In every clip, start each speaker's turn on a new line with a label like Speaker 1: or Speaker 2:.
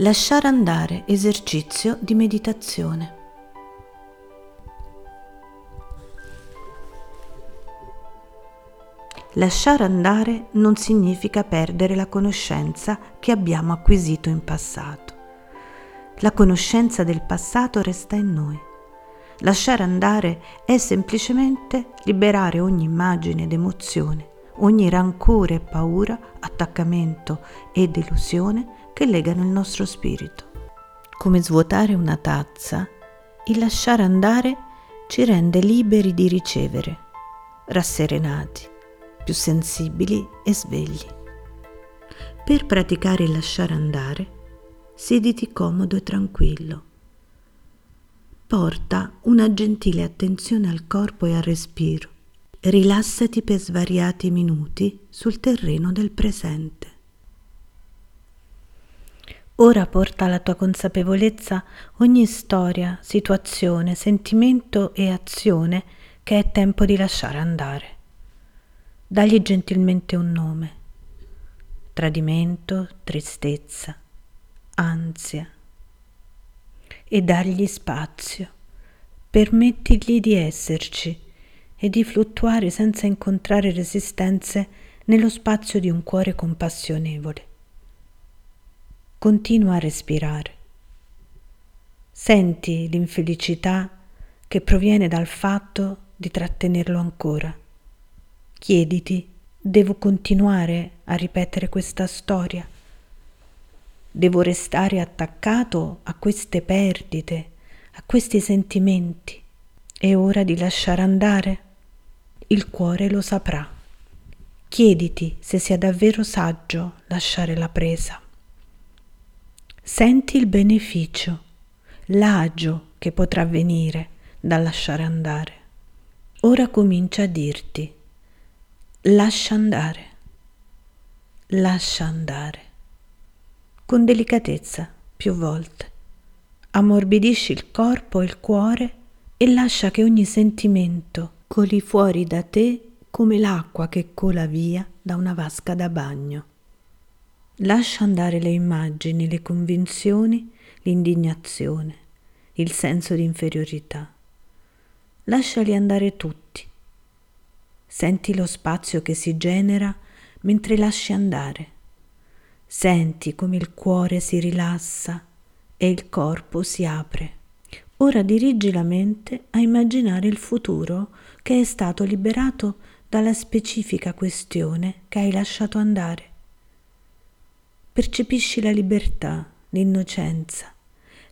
Speaker 1: Lasciare andare esercizio di meditazione. Lasciare andare non significa perdere la conoscenza che abbiamo acquisito in passato. La conoscenza del passato resta in noi. Lasciare andare è semplicemente liberare ogni immagine ed emozione, ogni rancore e paura, attaccamento e delusione che legano il nostro spirito. Come svuotare una tazza, il lasciare andare ci rende liberi di ricevere, rasserenati, più sensibili e svegli. Per praticare il lasciare andare, siediti comodo e tranquillo. Porta una gentile attenzione al corpo e al respiro. Rilassati per svariati minuti sul terreno del presente. Ora porta alla tua consapevolezza ogni storia, situazione, sentimento e azione che è tempo di lasciare andare. Dagli gentilmente un nome. Tradimento, tristezza, ansia. E dagli spazio. Permettigli di esserci e di fluttuare senza incontrare resistenze nello spazio di un cuore compassionevole. Continua a respirare. Senti l'infelicità che proviene dal fatto di trattenerlo ancora. Chiediti, devo continuare a ripetere questa storia? Devo restare attaccato a queste perdite, a questi sentimenti? È ora di lasciare andare? Il cuore lo saprà. Chiediti se sia davvero saggio lasciare la presa. Senti il beneficio, l'agio che potrà venire dal lasciare andare. Ora comincia a dirti, lascia andare, lascia andare, con delicatezza più volte. Ammorbidisci il corpo e il cuore e lascia che ogni sentimento coli fuori da te come l'acqua che cola via da una vasca da bagno. Lascia andare le immagini, le convinzioni, l'indignazione, il senso di inferiorità. Lasciali andare tutti. Senti lo spazio che si genera mentre lasci andare. Senti come il cuore si rilassa e il corpo si apre. Ora dirigi la mente a immaginare il futuro che è stato liberato dalla specifica questione che hai lasciato andare percepisci la libertà, l'innocenza,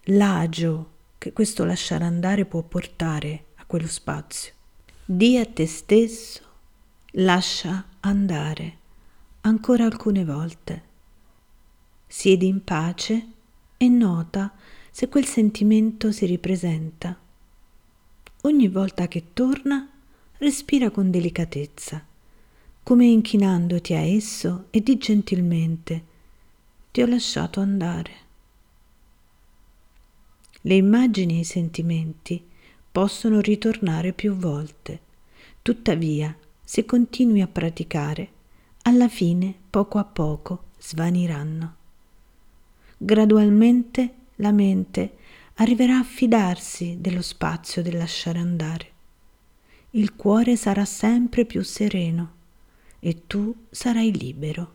Speaker 1: l'agio che questo lasciare andare può portare a quello spazio. Di a te stesso, lascia andare ancora alcune volte. Siedi in pace e nota se quel sentimento si ripresenta. Ogni volta che torna, respira con delicatezza, come inchinandoti a esso e di gentilmente ti ho lasciato andare. Le immagini e i sentimenti possono ritornare più volte, tuttavia, se continui a praticare, alla fine, poco a poco, svaniranno. Gradualmente la mente arriverà a fidarsi dello spazio del lasciare andare. Il cuore sarà sempre più sereno e tu sarai libero.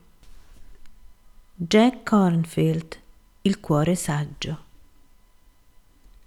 Speaker 1: Jack Cornfield, Il cuore saggio.